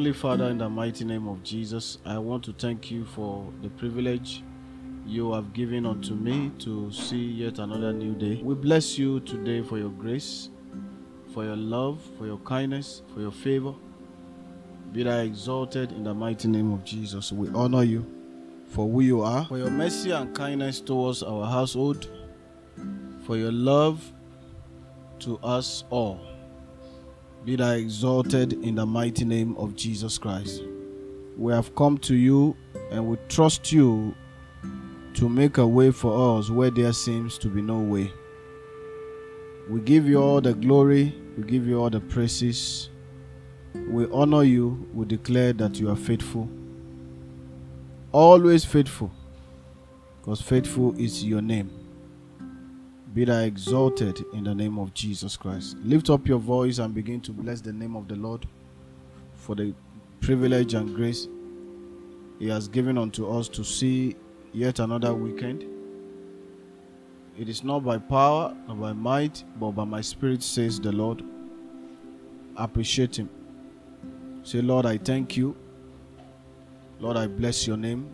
Heavenly Father, in the mighty name of Jesus, I want to thank you for the privilege you have given unto me to see yet another new day. We bless you today for your grace, for your love, for your kindness, for your favor. Be thou exalted in the mighty name of Jesus. We honor you for who you are, for your mercy and kindness towards our household, for your love to us all. Be thou exalted in the mighty name of Jesus Christ. We have come to you and we trust you to make a way for us where there seems to be no way. We give you all the glory, we give you all the praises. We honor you, we declare that you are faithful. Always faithful, because faithful is your name. Be thou exalted in the name of Jesus Christ. Lift up your voice and begin to bless the name of the Lord for the privilege and grace He has given unto us to see yet another weekend. It is not by power nor by might, but by my spirit, says the Lord. Appreciate Him. Say, Lord, I thank you. Lord, I bless your name.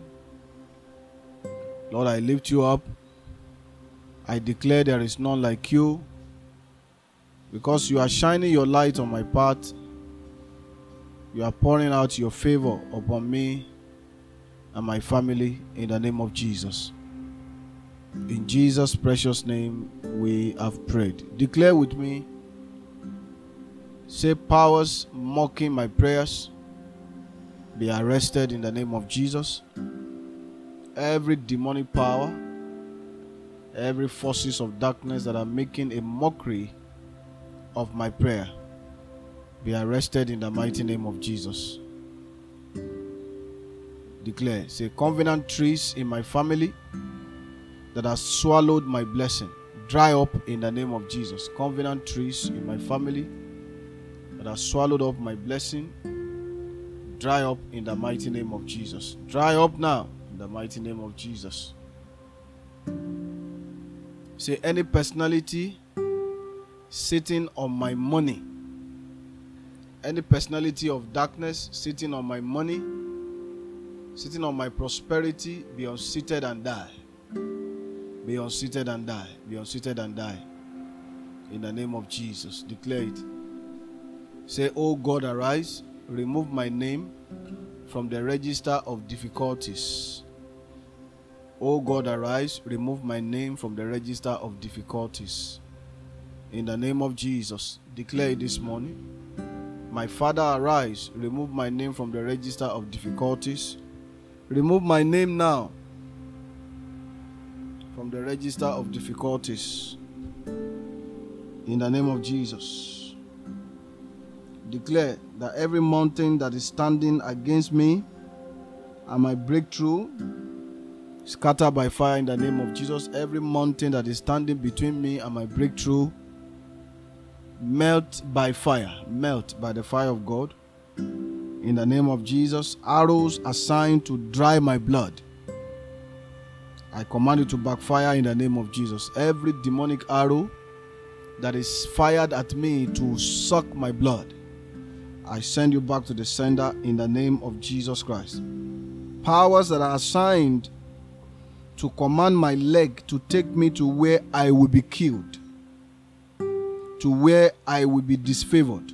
Lord, I lift you up. I declare there is none like you because you are shining your light on my path. You are pouring out your favor upon me and my family in the name of Jesus. In Jesus' precious name, we have prayed. Declare with me. Say, powers mocking my prayers be arrested in the name of Jesus. Every demonic power every forces of darkness that are making a mockery of my prayer be arrested in the mighty name of Jesus. Declare, say, covenant trees in my family that have swallowed my blessing, dry up in the name of Jesus. Covenant trees in my family that have swallowed up my blessing, dry up in the mighty name of Jesus. Dry up now in the mighty name of Jesus. Say, any personality sitting on my money, any personality of darkness sitting on my money, sitting on my prosperity, be unseated and die. Be unseated and die. Be unseated and die. In the name of Jesus. Declare it. Say, Oh God, arise, remove my name from the register of difficulties. O God, arise, remove my name from the register of difficulties. In the name of Jesus, declare this morning. My Father, arise, remove my name from the register of difficulties. Remove my name now from the register of difficulties. In the name of Jesus, declare that every mountain that is standing against me and my breakthrough scatter by fire in the name of Jesus. Every mountain that is standing between me and my breakthrough, melt by fire, melt by the fire of God. In the name of Jesus, arrows assigned to dry my blood. I command you to backfire in the name of Jesus. Every demonic arrow that is fired at me to suck my blood, I send you back to the sender in the name of Jesus Christ. Powers that are assigned to command my leg to take me to where I will be killed, to where I will be disfavored,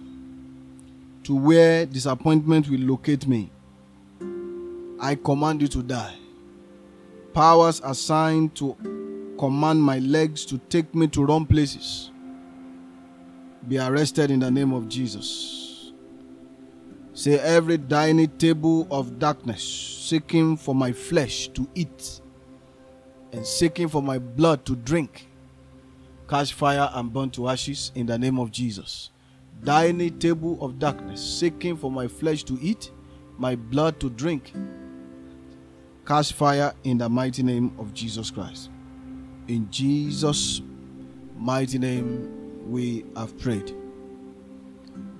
to where disappointment will locate me. I command you to die. Powers assigned to command my legs to take me to wrong places be arrested in the name of Jesus. Say, every dining table of darkness seeking for my flesh to eat and seeking for my blood to drink, catch fire and burn to ashes in the name of Jesus. Dining table of darkness, seeking for my flesh to eat, my blood to drink, catch fire in the mighty name of Jesus Christ. In Jesus' mighty name, we have prayed.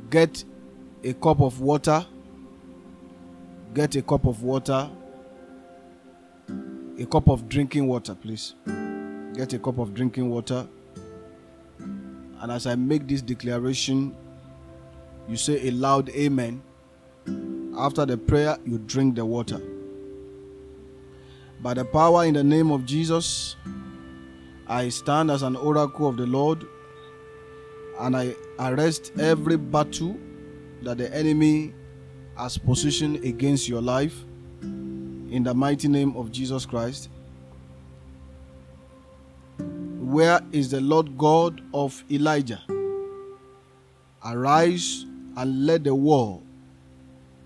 Get a cup of water. Get a cup of water. A cup of drinking water, please. Get a cup of drinking water. And as I make this declaration, you say a loud amen. After the prayer, you drink the water. By the power in the name of Jesus, I stand as an oracle of the Lord and I arrest every battle that the enemy has positioned against your life in the mighty name of Jesus Christ. Where is the Lord God of Elijah? Arise and let the wall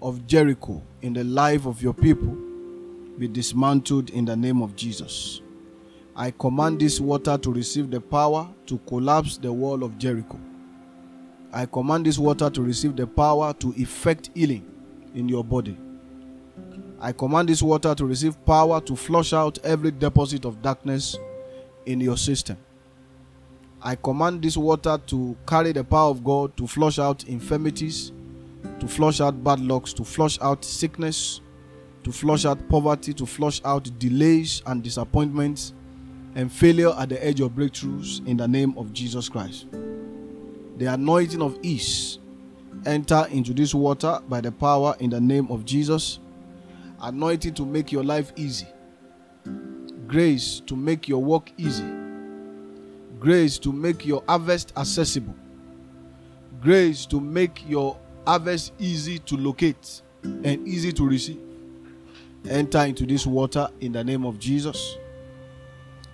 of Jericho in the life of your people be dismantled in the name of Jesus. I command this water to receive the power to collapse the wall of Jericho. I command this water to receive the power to effect healing in your body. I command this water to receive power to flush out every deposit of darkness in your system. I command this water to carry the power of God to flush out infirmities, to flush out bad lucks, to flush out sickness, to flush out poverty, to flush out delays and disappointments and failure at the edge of breakthroughs in the name of Jesus Christ. The anointing of ease enter into this water by the power in the name of Jesus. Anointing to make your life easy. Grace to make your work easy. Grace to make your harvest accessible. Grace to make your harvest easy to locate and easy to receive. Enter into this water in the name of Jesus.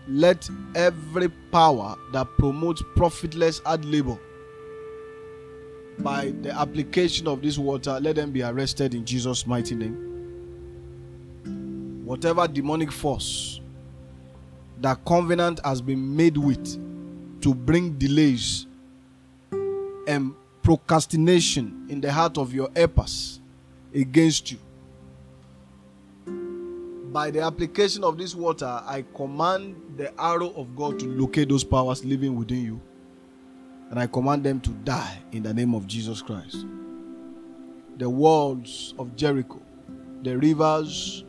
Let every power that promotes profitless hard labor by the application of this water, let them be arrested in Jesus' mighty name. Whatever demonic force that covenant has been made with to bring delays and procrastination in the heart of your helpers against you. By the application of this water, I command the arrow of God to locate those powers living within you. And I command them to die in the name of Jesus Christ. The walls of Jericho, the rivers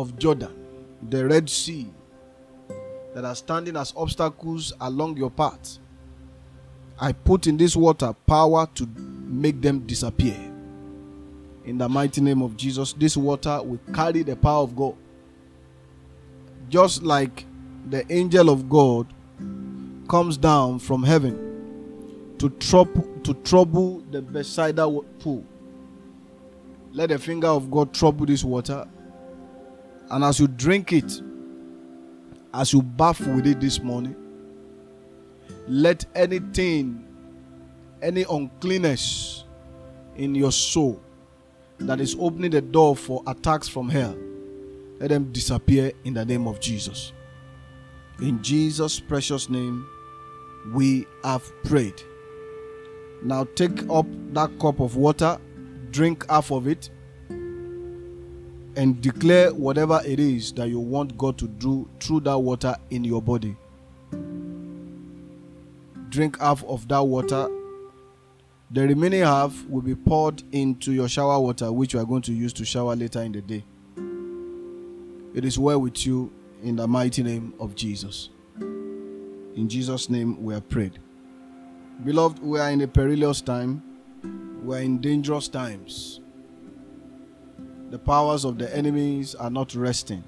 of Jordan, the Red Sea that are standing as obstacles along your path. I put in this water power to make them disappear. In the mighty name of Jesus, this water will carry the power of God. Just like the angel of God comes down from heaven to trouble to trouble the Bethsaida pool. Let the finger of God trouble this water, and as you drink it, as you bath with it this morning, let anything, any uncleanness in your soul that is opening the door for attacks from hell, let them disappear in the name of Jesus. In Jesus' precious name, we have prayed. Now take up that cup of water, drink half of it, and declare whatever it is that you want God to do through that water in your body. Drink half of that water. The remaining half will be poured into your shower water, which you are going to use to shower later in the day. It is well with you in the mighty name of Jesus. In Jesus' name we are prayed. Beloved, we are in a perilous time. We are in dangerous times. The powers of the enemies are not resting.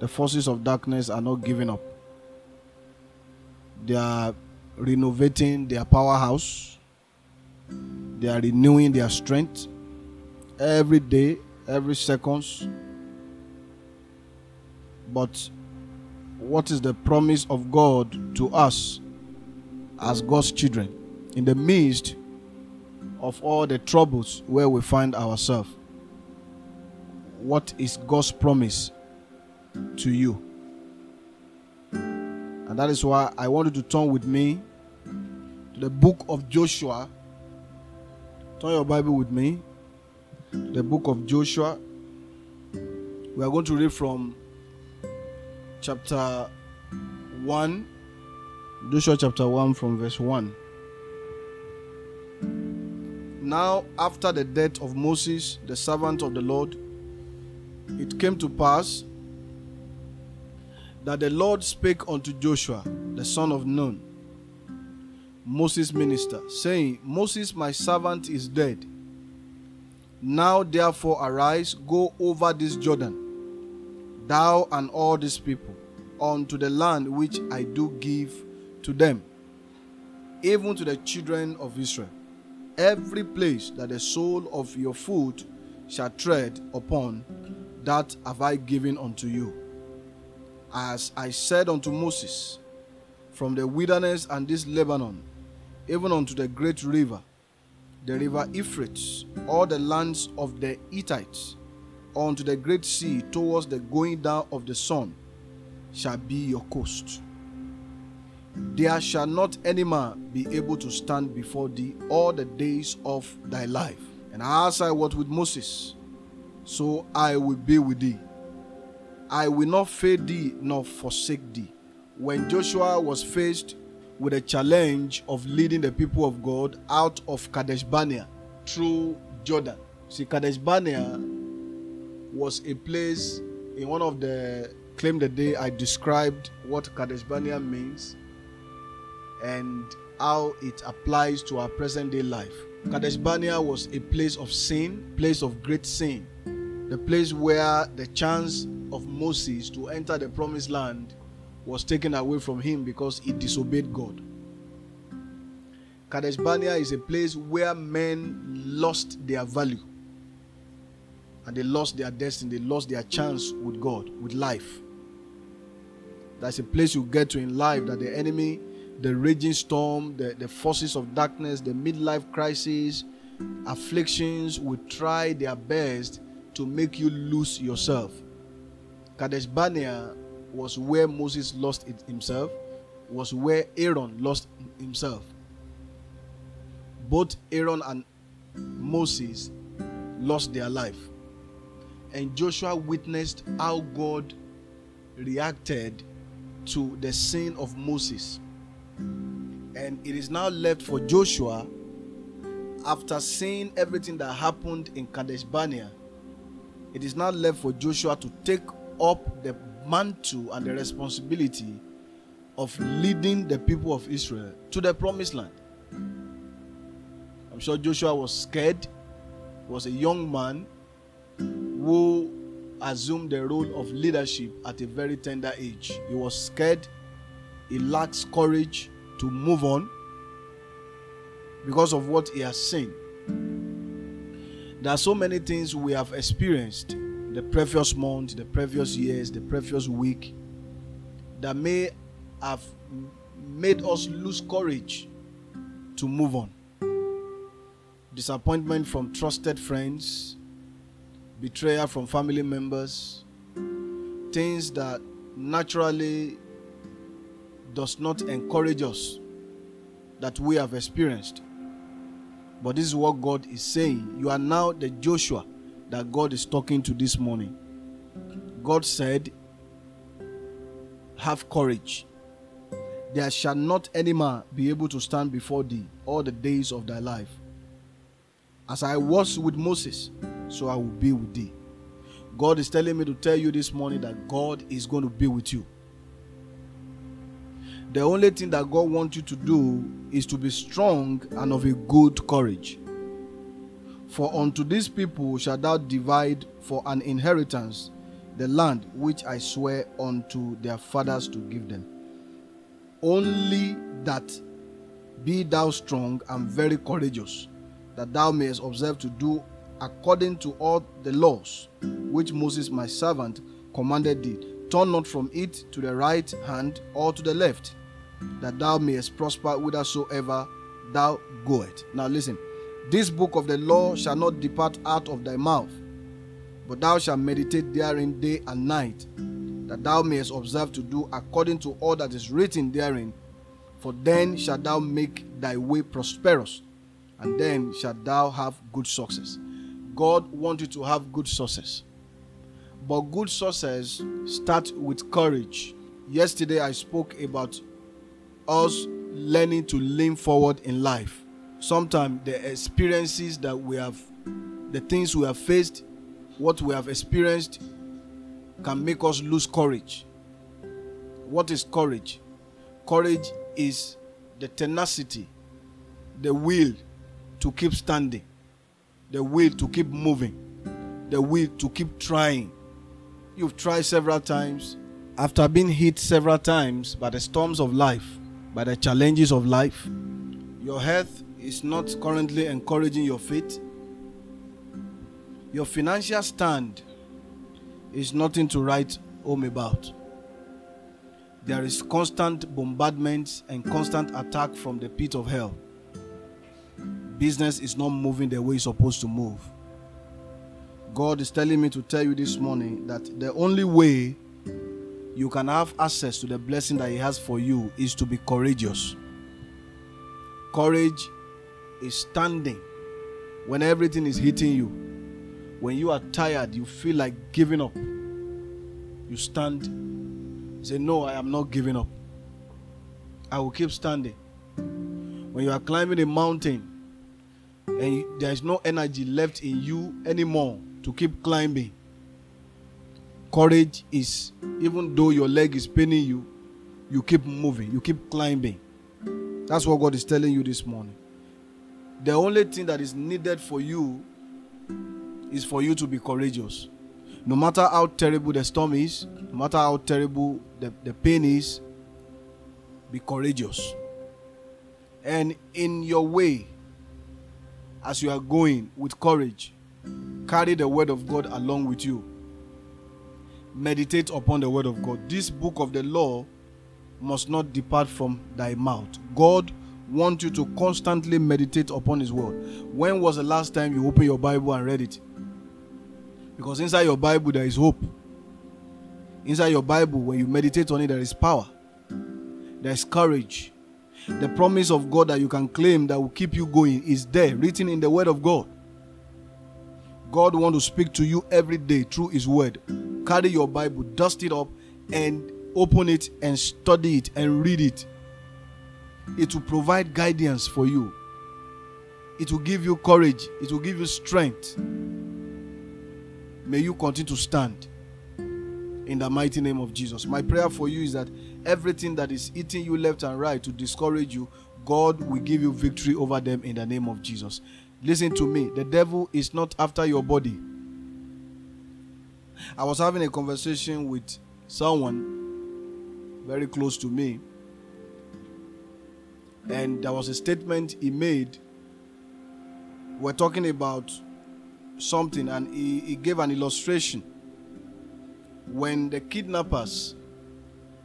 The forces of darkness are not giving up. They are renovating their powerhouse. They are renewing their strength every day, every seconds. But what is the promise of God to us as God's children in the midst of all the troubles where we find ourselves? What is God's promise to you? And that is why I want you to turn with me to the book of Joshua. Turn your Bible with me. The book of Joshua. We are going to read from chapter 1, Joshua chapter 1, from verse 1. Now, after the death of Moses, the servant of the Lord, it came to pass that the Lord spake unto Joshua, the son of Nun, Moses' minister, saying, Moses, my servant, is dead. Now therefore arise, go over this Jordan, thou and all these people, unto the land which I do give to them, even to the children of Israel. Every place that the sole of your foot shall tread upon, that have I given unto you. As I said unto Moses, from the wilderness and this Lebanon, even unto the great river, the river Euphrates, all the lands of the Hittites, unto the great sea towards the going down of the sun, shall be your coast. There shall not any man be able to stand before thee all the days of thy life. And as I was with Moses, so I will be with thee. I will not fail thee nor forsake thee. When Joshua was faced with a challenge of leading the people of God out of Kadesh Barnea through Jordan. See, Kadesh Barnea was a place in one of the claim the day I described what Kadesh Barnea means and how it applies to our present day life. Kadesh Barnea was a place of sin, place of great sin, the place where the chance of Moses to enter the promised land was taken away from him because he disobeyed God. Kadesh Barnea is a place where men lost their value and they lost their destiny, they lost their chance with God, with life. That's a place you get to in life that the enemy, the raging storm, the, the forces of darkness, the midlife crisis, afflictions will try their best to make you lose yourself. Kadesh Barnea was where Moses lost it himself, was where Aaron lost himself. Both Aaron and Moses lost their life. And Joshua witnessed how God reacted to the sin of Moses. And it is now left for Joshua, after seeing everything that happened in Kadesh Barnea, it is now left for Joshua to take up the mantle and the responsibility of leading the people of Israel to the promised land. I'm sure Joshua was scared, was a young man who assumed the role of leadership at a very tender age. He was scared, he lacks courage to move on because of what he has seen. There are so many things we have experienced the previous month, the previous years, the previous week that may have made us lose courage to move on. Disappointment from trusted friends, betrayal from family members, things that naturally does not encourage us that we have experienced. But this is what God is saying. You are now the Joshua that God is talking to this morning. God said, Have courage. There shall not any man be able to stand before thee all the days of thy life. As I was with Moses, so I will be with thee. God is telling me to tell you this morning that God is going to be with you. The only thing that God wants you to do is to be strong and of a good courage. For unto these people shall thou divide for an inheritance the land which I swear unto their fathers to give them. Only that be thou strong and very courageous, that thou mayest observe to do according to all the laws which Moses my servant commanded thee. Turn not from it to the right hand or to the left, that thou mayest prosper whithersoever thou goest. Now listen, this book of the law shall not depart out of thy mouth, but thou shalt meditate therein day and night, that thou mayest observe to do according to all that is written therein. For then shalt thou make thy way prosperous, and then shalt thou have good success. God wants you to have good success. But good success starts with courage. Yesterday, I spoke about us learning to lean forward in life. Sometimes the experiences that we have, the things we have faced, what we have experienced, can make us lose courage. What is courage? Courage is the tenacity, the will to keep standing, the will to keep moving, the will to keep trying. You've tried several times. After being hit several times by the storms of life, by the challenges of life, your health is not currently encouraging your faith. Your financial stand is nothing to write home about. There is constant bombardment and constant attack from the pit of hell. Business is not moving the way it's supposed to move. God is telling me to tell you this morning that the only way you can have access to the blessing that He has for you is to be courageous. Courage is standing when everything is hitting you. When you are tired, you feel like giving up. You stand, say, No, I am not giving up. I will keep standing. When you are climbing a mountain and there is no energy left in you anymore to keep climbing, courage is even though your leg is paining you, you keep moving, you keep climbing. That's what God is telling you this morning. The only thing that is needed for you is for you to be courageous. No matter how terrible the storm is, no matter how terrible the, the pain is, be courageous. And in your way, as you are going with courage, carry the word of God along with you. Meditate upon the word of God. This book of the law must not depart from thy mouth. God wants you to constantly meditate upon his word. When was the last time you opened your Bible and read it? Because inside your Bible there is hope. Inside your Bible, when you meditate on it, there is power, there is courage. The promise of God that you can claim that will keep you going is there, written in the Word of God. God wants to speak to you every day through His Word. Carry your Bible, dust it up, and open it and study it and read it. It will provide guidance for you. It will give you courage. It will give you strength. May you continue to stand in the mighty name of Jesus. My prayer for you is that everything that is eating you left and right to discourage you, God will give you victory over them in the name of Jesus. Listen to me, the devil is not after your body. I was having a conversation with someone very close to me, and there was a statement he made. We're talking about something, and he, he gave an illustration. When the kidnappers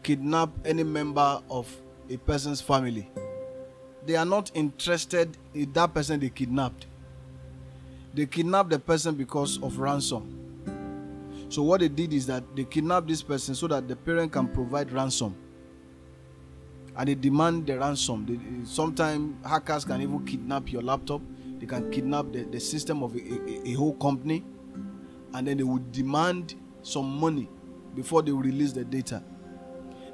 kidnap any member of a person's family, they are not interested in that person they kidnapped. They kidnapped the person because of ransom. So what they did is that they kidnapped this person so that the parent can provide ransom. And they demand the ransom. Sometimes hackers can even kidnap your laptop. They can kidnap the, the system of a, a, a whole company. And then they would demand some money before they release the data.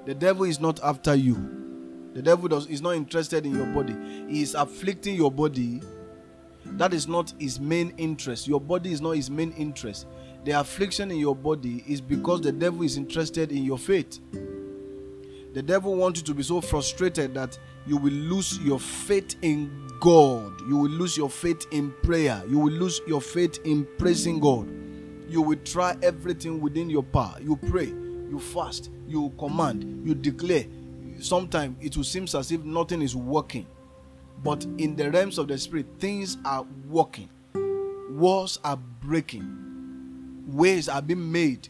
The devil is not after you. The devil does, is not interested in your body. He is afflicting your body. That is not his main interest. Your body is not his main interest. The affliction in your body is because the devil is interested in your faith. The devil wants you to be so frustrated that you will lose your faith in God. You will lose your faith in prayer. You will lose your faith in praising God. You will try everything within your power. You pray, you fast, you command, you declare. Sometimes it will seem as if nothing is working. But in the realms of the spirit, things are working. Walls are breaking. Ways are being made.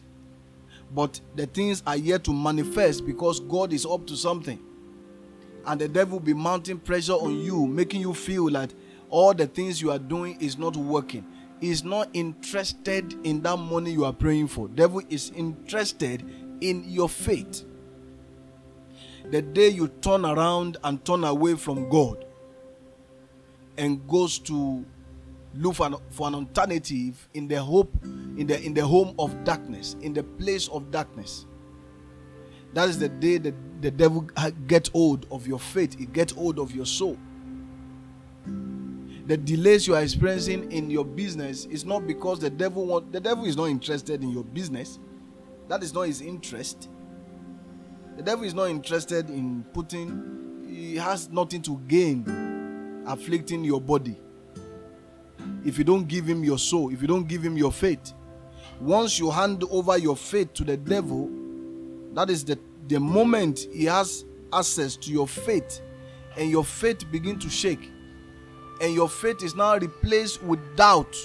But the things are yet to manifest because God is up to something. And the devil will be mounting pressure on you, making you feel that all the things you are doing is not working. He's not interested in that money you are praying for. Devil is interested in your faith. The day you turn around and turn away from God and goes to look for an, for an alternative in the hope in the in the home of darkness, in the place of darkness. That is the day that the devil get hold of your faith, it gets hold of your soul. The delays you are experiencing in your business is not because the devil want the devil is not interested in your business. That is not his interest. The devil is not interested in putting he has nothing to gain afflicting your body. If you don't give him your soul, if you don't give him your faith, once you hand over your faith to the devil, that is the, the moment he has access to your faith and your faith begin to shake and your faith is now replaced with doubt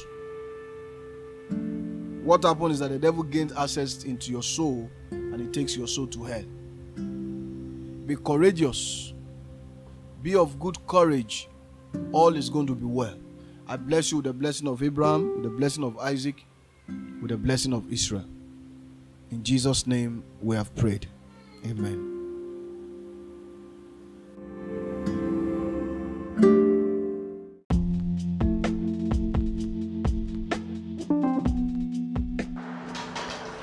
what happens is that the devil gains access into your soul and he takes your soul to hell. Be courageous. Be of good courage. All is going to be well i bless you with the blessing of abraham with the blessing of isaac with the blessing of israel in Jesus' name we have prayed. Amen.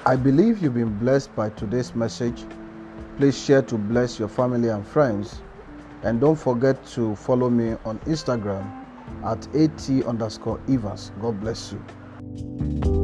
I believe you've been blessed by today's message. Please share to bless your family and friends. And don't forget to follow me on Instagram at at underscore Evans. God bless you.